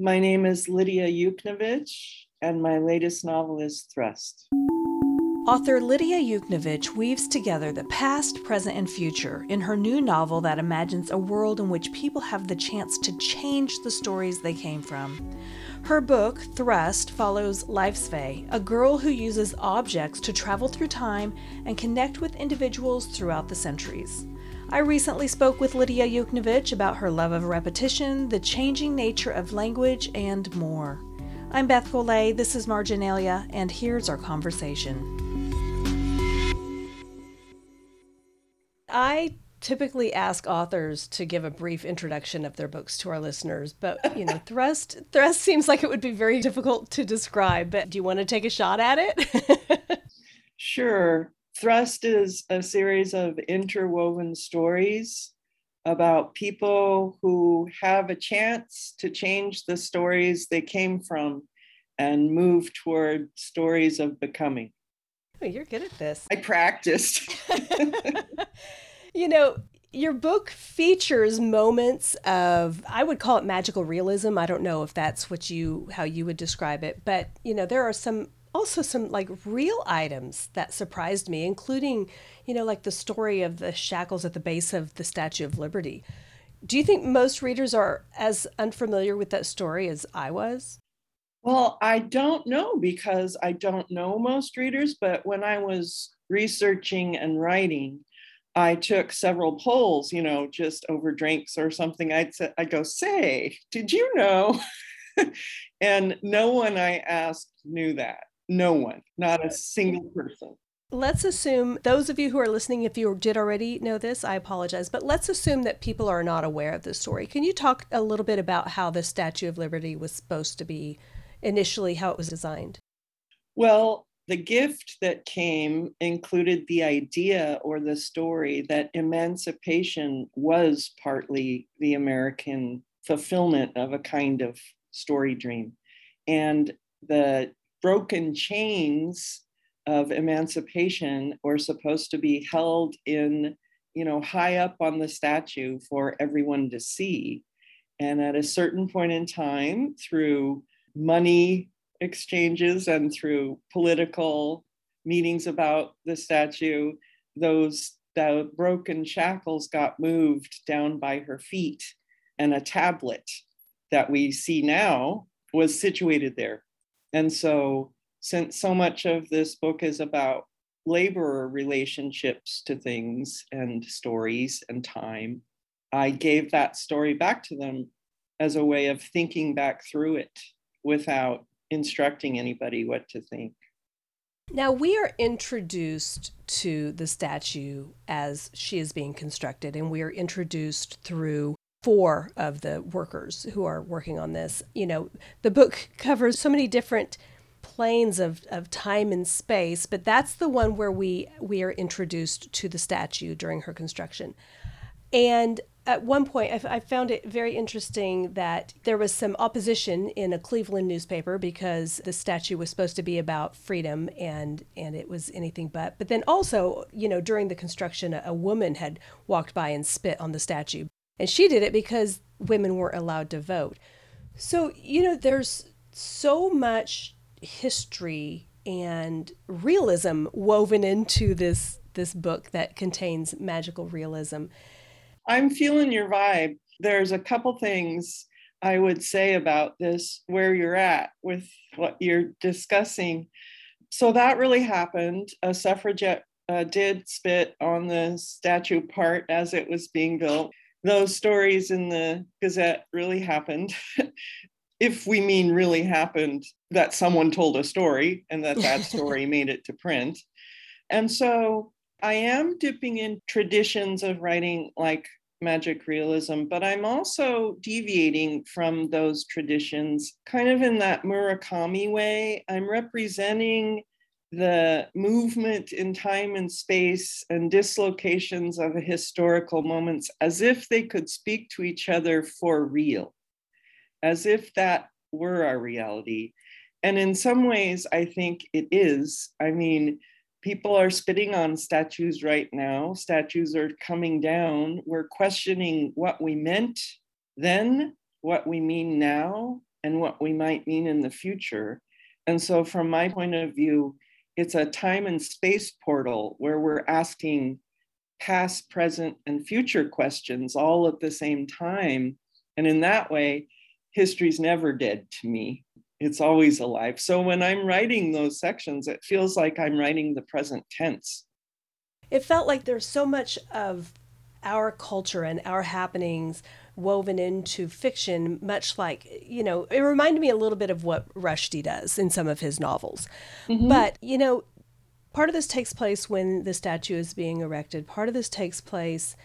My name is Lidia Yuknavitch, and my latest novel is Thrust. Author Lidia Yuknavitch weaves together the past, present, and future in her new novel that imagines a world in which people have the chance to change the stories they came from. Her book, Thrust, follows Laisvė, a girl who uses objects to travel through time and connect with individuals throughout the centuries. I recently spoke with Lidia Yuknavitch about her love of repetition, the changing nature of language, and more. I'm Beth Golay, this is Marginalia, and here's our conversation. I typically ask authors to give a brief introduction of their books to our listeners, but you know, Thrust Thrust seems like it would be very difficult to describe. But do you want to take a shot at it? sure. Thrust is a series of interwoven stories about people who have a chance to change the stories they came from and move toward stories of becoming. Oh, you're good at this. I practiced. you know, your book features moments of I would call it magical realism. I don't know if that's what you how you would describe it, but you know, there are some also some like real items that surprised me, including, you know, like the story of the shackles at the base of the Statue of Liberty. Do you think most readers are as unfamiliar with that story as I was? Well, I don't know because I don't know most readers, but when I was researching and writing, I took several polls, you know, just over drinks or something. I'd say, I go, say, did you know? and no one I asked knew that. No one, not a single person. Let's assume those of you who are listening, if you did already know this, I apologize, but let's assume that people are not aware of this story. Can you talk a little bit about how the Statue of Liberty was supposed to be initially, how it was designed? Well, the gift that came included the idea or the story that emancipation was partly the American fulfillment of a kind of story dream. And the broken chains of emancipation were supposed to be held in, you know, high up on the statue for everyone to see. And at a certain point in time, through money exchanges and through political meetings about the statue, those the broken shackles got moved down by her feet, and a tablet that we see now was situated there. And so, since so much of this book is about laborer relationships to things and stories and time, I gave that story back to them as a way of thinking back through it without instructing anybody what to think. Now, we are introduced to the statue as she is being constructed, and we are introduced through four of the workers who are working on this. You know, the book covers so many different planes of, of time and space, but that's the one where we we are introduced to the statue during her construction. And at one point, I, I found it very interesting that there was some opposition in a Cleveland newspaper because the statue was supposed to be about freedom and and it was anything but. But then also, you know, during the construction, a, a woman had walked by and spit on the statue, and she did it because women weren't allowed to vote. So you know, there's so much history and realism woven into this this book that contains magical realism. I'm feeling your vibe. There's a couple things I would say about this, where you're at with what you're discussing. So that really happened. A suffragette uh, did spit on the statue part as it was being built. Those stories in the Gazette really happened. if we mean really happened, that someone told a story and that that story made it to print. And so I am dipping in traditions of writing like magic realism, but I'm also deviating from those traditions kind of in that Murakami way. I'm representing the movement in time and space and dislocations of historical moments as if they could speak to each other for real, as if that were our reality. And in some ways, I think it is. I mean, people are spitting on statues right now. Statues are coming down. We're questioning what we meant then, what we mean now, and what we might mean in the future. And so, from my point of view, it's a time and space portal where we're asking past, present, and future questions all at the same time. And in that way, history's never dead to me. It's always alive. So when I'm writing those sections, it feels like I'm writing the present tense. It felt like there's so much of our culture and our happenings woven into fiction, much like, you know, it reminded me a little bit of what Rushdie does in some of his novels. Mm-hmm. But, you know, part of this takes place when the statue is being erected, part of this takes place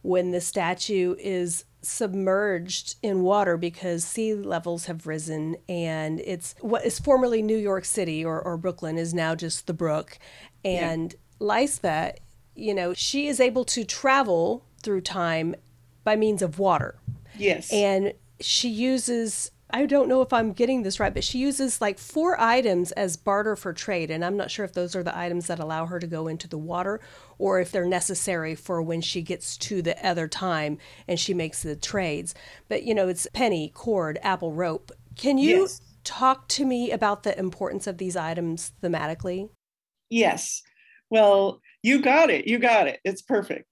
when the statue is submerged in water because sea levels have risen and it's what is formerly New York City or, or Brooklyn is now just the brook. And yeah. Lisbeth, you know, she is able to travel through time by means of water. Yes. And she uses I don't know if I'm getting this right, but she uses like four items as barter for trade. And I'm not sure if those are the items that allow her to go into the water or if they're necessary for when she gets to the other time and she makes the trades. But, you know, it's penny, cord, apple, rope. Can you yes. talk to me about the importance of these items thematically? Yes. Well, you got it. You got it. It's perfect.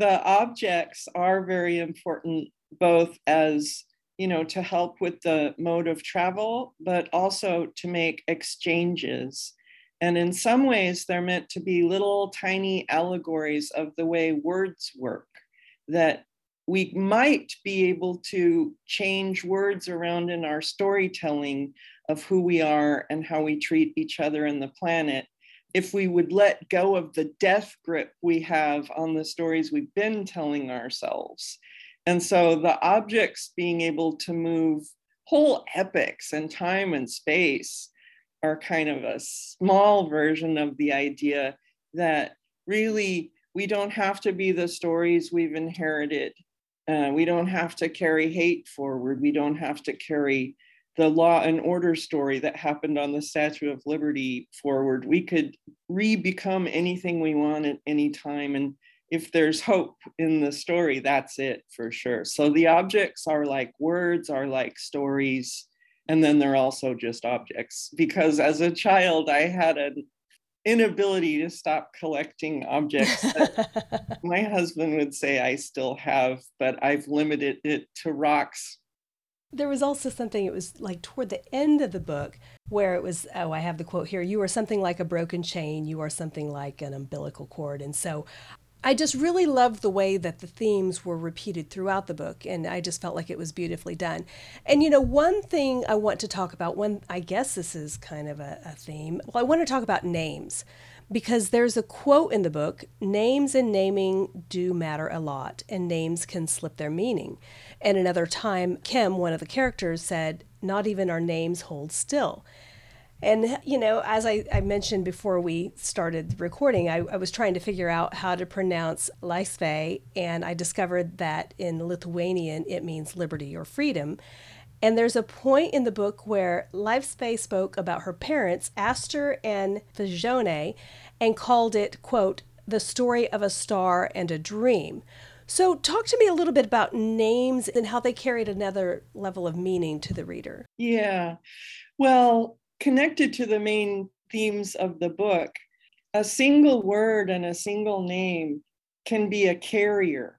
The objects are very important both as you know, to help with the mode of travel, but also to make exchanges. And in some ways, they're meant to be little tiny allegories of the way words work, that we might be able to change words around in our storytelling of who we are and how we treat each other and the planet if we would let go of the death grip we have on the stories we've been telling ourselves and so the objects being able to move whole epics and time and space are kind of a small version of the idea that really we don't have to be the stories we've inherited. Uh, we don't have to carry hate forward. We don't have to carry the law and order story that happened on the Statue of Liberty forward. We could re become anything we want at any time. And if there's hope in the story, that's it for sure. So the objects are like words, are like stories, and then they're also just objects. Because as a child, I had an inability to stop collecting objects my husband would say I still have, but I've limited it to rocks. There was also something, it was like toward the end of the book where it was, oh, I have the quote here you are something like a broken chain, you are something like an umbilical cord. And so I just really loved the way that the themes were repeated throughout the book, and I just felt like it was beautifully done. And you know, one thing I want to talk about, one I guess this is kind of a, a theme. Well, I want to talk about names because there's a quote in the book names and naming do matter a lot, and names can slip their meaning. And another time, Kim, one of the characters, said, Not even our names hold still. And, you know, as I, I mentioned before we started recording, I, I, was trying to figure out how to pronounce Laisvė, and I discovered that in Lithuanian it means liberty or freedom. And there's a point in the book where Laisvė spoke about her parents, Astra and Svajone, and called it, quote, the story of a star and a dream. So, talk to me a little bit about names and how they carried another level of meaning to the reader. Yeah. Well, connected to the main themes of the book, a single word and a single name can be a carrier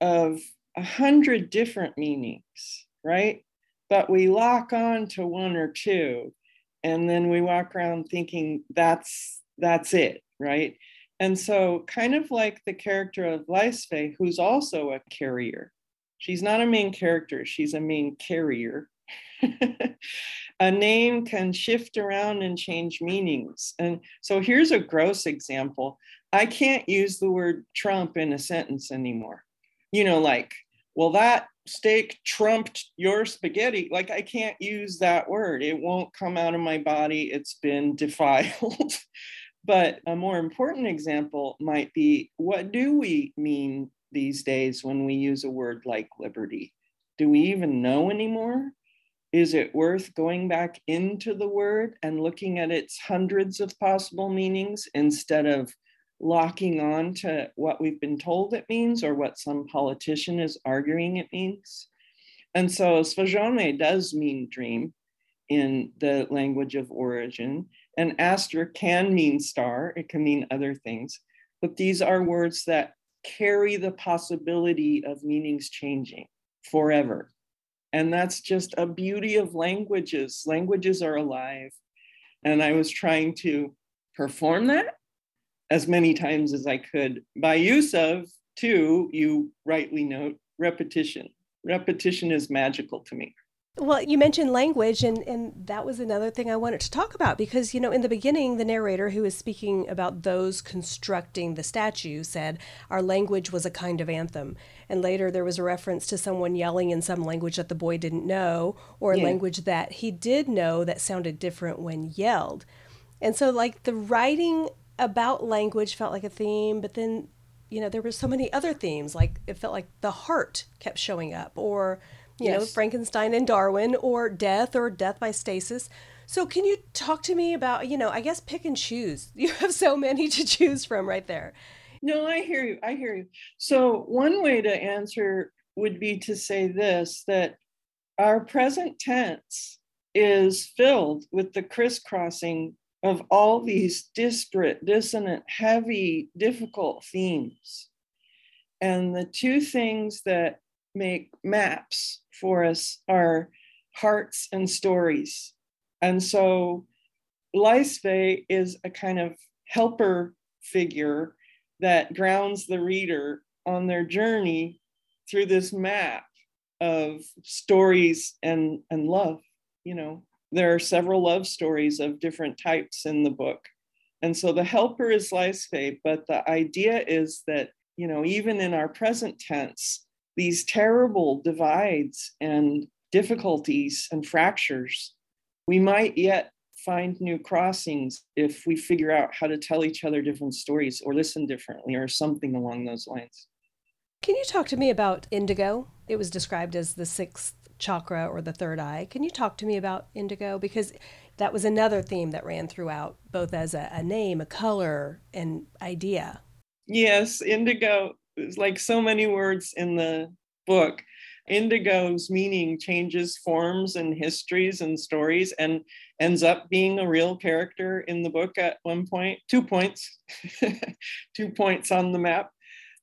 of a hundred different meanings, right? But we lock on to one or two, and then we walk around thinking that's that's it, right? And so, kind of like the character of Laisvė, who's also a carrier. She's not a main character, she's a main carrier. a name can shift around and change meanings. And so here's a gross example. I can't use the word Trump in a sentence anymore. You know, like, well, that steak trumped your spaghetti. Like, I can't use that word. It won't come out of my body. It's been defiled. but a more important example might be what do we mean these days when we use a word like liberty? Do we even know anymore? Is it worth going back into the word and looking at its hundreds of possible meanings instead of locking on to what we've been told it means or what some politician is arguing it means? And so Svajone does mean dream in the language of origin. And Astra can mean star, it can mean other things. But these are words that carry the possibility of meanings changing forever. And that's just a beauty of languages. Languages are alive. And I was trying to perform that as many times as I could by use of, too, you rightly note, repetition. Repetition is magical to me. Well, you mentioned language, and, and that was another thing I wanted to talk about because, you know, in the beginning, the narrator who was speaking about those constructing the statue said our language was a kind of anthem. And later there was a reference to someone yelling in some language that the boy didn't know, or a yeah. language that he did know that sounded different when yelled. And so, like, the writing about language felt like a theme, but then, you know, there were so many other themes. Like, it felt like the heart kept showing up, or you yes. know, Frankenstein and Darwin, or Death, or Death by Stasis. So, can you talk to me about, you know, I guess pick and choose? You have so many to choose from right there. No, I hear you. I hear you. So, one way to answer would be to say this that our present tense is filled with the crisscrossing of all these disparate, dissonant, heavy, difficult themes. And the two things that make maps for us are hearts and stories. And so Laisvė is a kind of helper figure that grounds the reader on their journey through this map of stories and, and love. You know, there are several love stories of different types in the book. And so the helper is Laisvė, but the idea is that, you know, even in our present tense, these terrible divides and difficulties and fractures, we might yet find new crossings if we figure out how to tell each other different stories or listen differently or something along those lines. Can you talk to me about indigo? It was described as the sixth chakra or the third eye. Can you talk to me about indigo? Because that was another theme that ran throughout, both as a, a name, a color, and idea. Yes, indigo is like so many words in the book. Indigo's meaning changes forms and histories and stories and ends up being a real character in the book at one point, two points, two points on the map.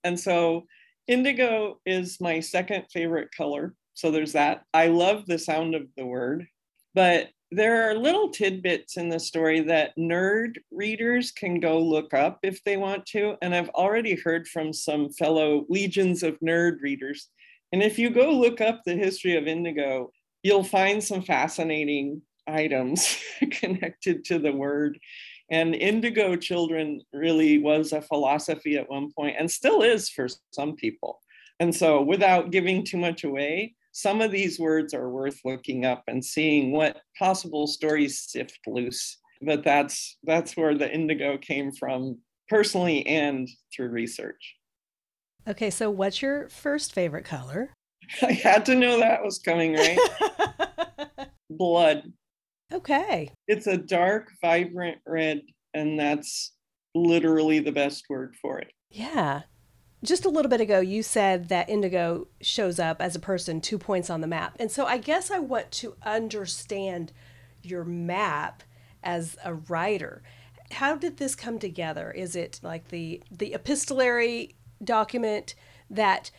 And so indigo is my second favorite color. So there's that. I love the sound of the word, but there are little tidbits in the story that nerd readers can go look up if they want to. And I've already heard from some fellow legions of nerd readers. And if you go look up the history of indigo, you'll find some fascinating items connected to the word. And indigo children really was a philosophy at one point and still is for some people. And so, without giving too much away, some of these words are worth looking up and seeing what possible stories sift loose. But that's that's where the indigo came from personally and through research. Okay, so what's your first favorite color? I had to know that was coming, right? Blood. Okay. It's a dark, vibrant red, and that's literally the best word for it. Yeah. Just a little bit ago, you said that indigo shows up as a person two points on the map. And so I guess I want to understand your map as a writer. How did this come together? Is it like the the epistolary document that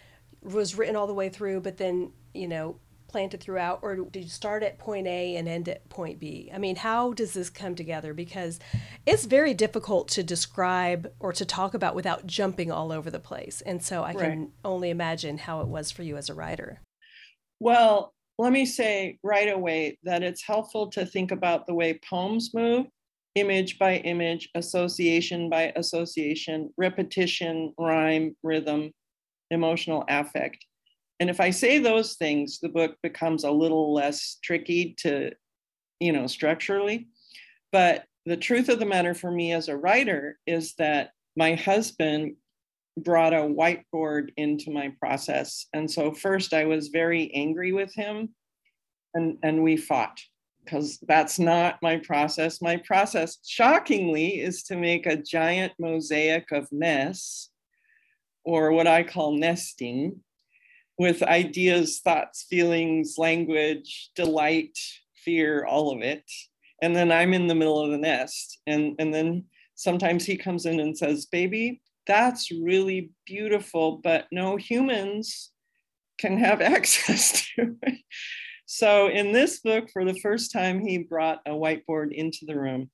was written all the way through, but then, you know, planted throughout, or did you start at point A and end at point B? I mean, how does this come together? Because it's very difficult to describe or to talk about without jumping all over the place. And so I can right. only imagine how it was for you as a writer. Well, let me say right away that it's helpful to think about the way poems move image by image, association by association, repetition, rhyme, rhythm, emotional affect. And if I say those things, the book becomes a little less tricky to, you know, structurally. But the truth of the matter for me as a writer is that my husband brought a whiteboard into my process. And so first I was very angry with him and, and we fought because that's not my process. My process, shockingly, is to make a giant mosaic of mess or what I call nesting with ideas, thoughts, feelings, language, delight, fear, all of it. And then I'm in the middle of the nest. And, and then sometimes he comes in and says, Baby, that's really beautiful, but no humans can have access to it. So in this book, for the first time, he brought a whiteboard into the room.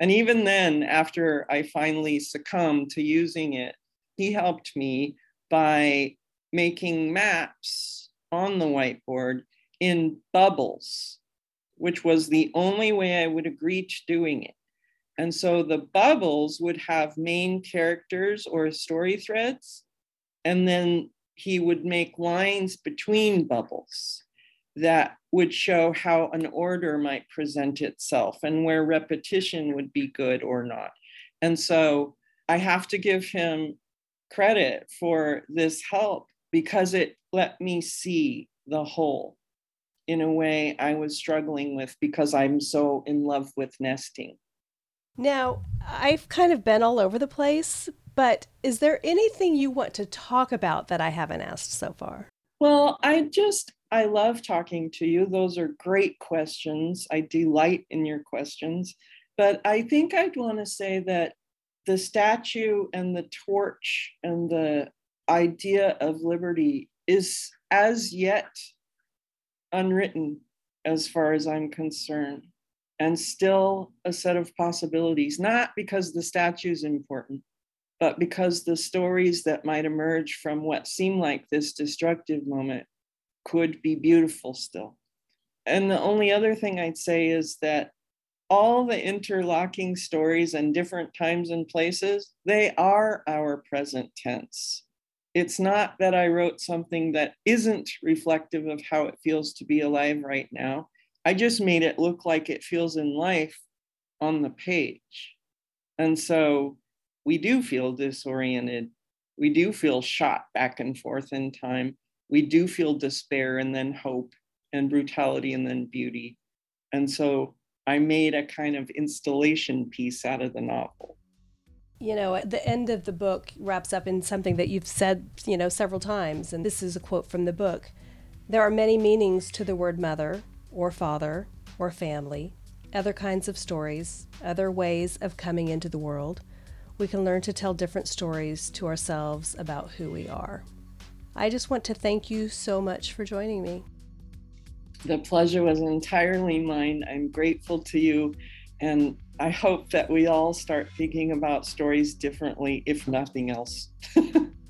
And even then, after I finally succumbed to using it, he helped me by making maps on the whiteboard in bubbles, which was the only way I would agree to doing it. And so the bubbles would have main characters or story threads, and then he would make lines between bubbles that would show how an order might present itself and where repetition would be good or not. And so I have to give him credit for this help because it let me see the whole in a way I was struggling with because I'm so in love with nesting. Now, I've kind of been all over the place, but is there anything you want to talk about that I haven't asked so far? Well, I just, I love talking to you. Those are great questions. I delight in your questions. But I think I'd want to say that the statue and the torch and the idea of liberty is as yet unwritten as far as I'm concerned, and still a set of possibilities, not because the statue is important, but because the stories that might emerge from what seem like this destructive moment could be beautiful still. And the only other thing I'd say is that all the interlocking stories and different times and places, they are our present tense. It's not that I wrote something that isn't reflective of how it feels to be alive right now. I just made it look like it feels in life on the page. And so we do feel disoriented. We do feel shot back and forth in time. We do feel despair and then hope and brutality and then beauty. And so I made a kind of installation piece out of the novel. You know, at the end of the book wraps up in something that you've said, you know, several times. And this is a quote from the book There are many meanings to the word mother, or father, or family, other kinds of stories, other ways of coming into the world. We can learn to tell different stories to ourselves about who we are. I just want to thank you so much for joining me. The pleasure was entirely mine. I'm grateful to you. And I hope that we all start thinking about stories differently, if nothing else.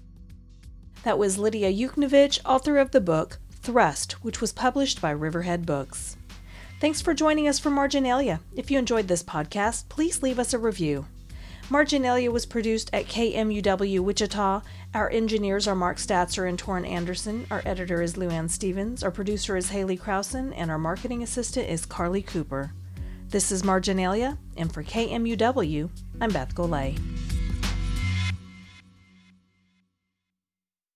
that was Lidia Yuknavitch, author of the book Thrust, which was published by Riverhead Books. Thanks for joining us for Marginalia. If you enjoyed this podcast, please leave us a review. Marginalia was produced at KMUW Wichita. Our engineers are Mark Statzer and Torin Anderson. Our editor is Luann Stevens. Our producer is Haley Krausen. And our marketing assistant is Carly Cooper. This is Marginalia, and for KMUW, I'm Beth Golay.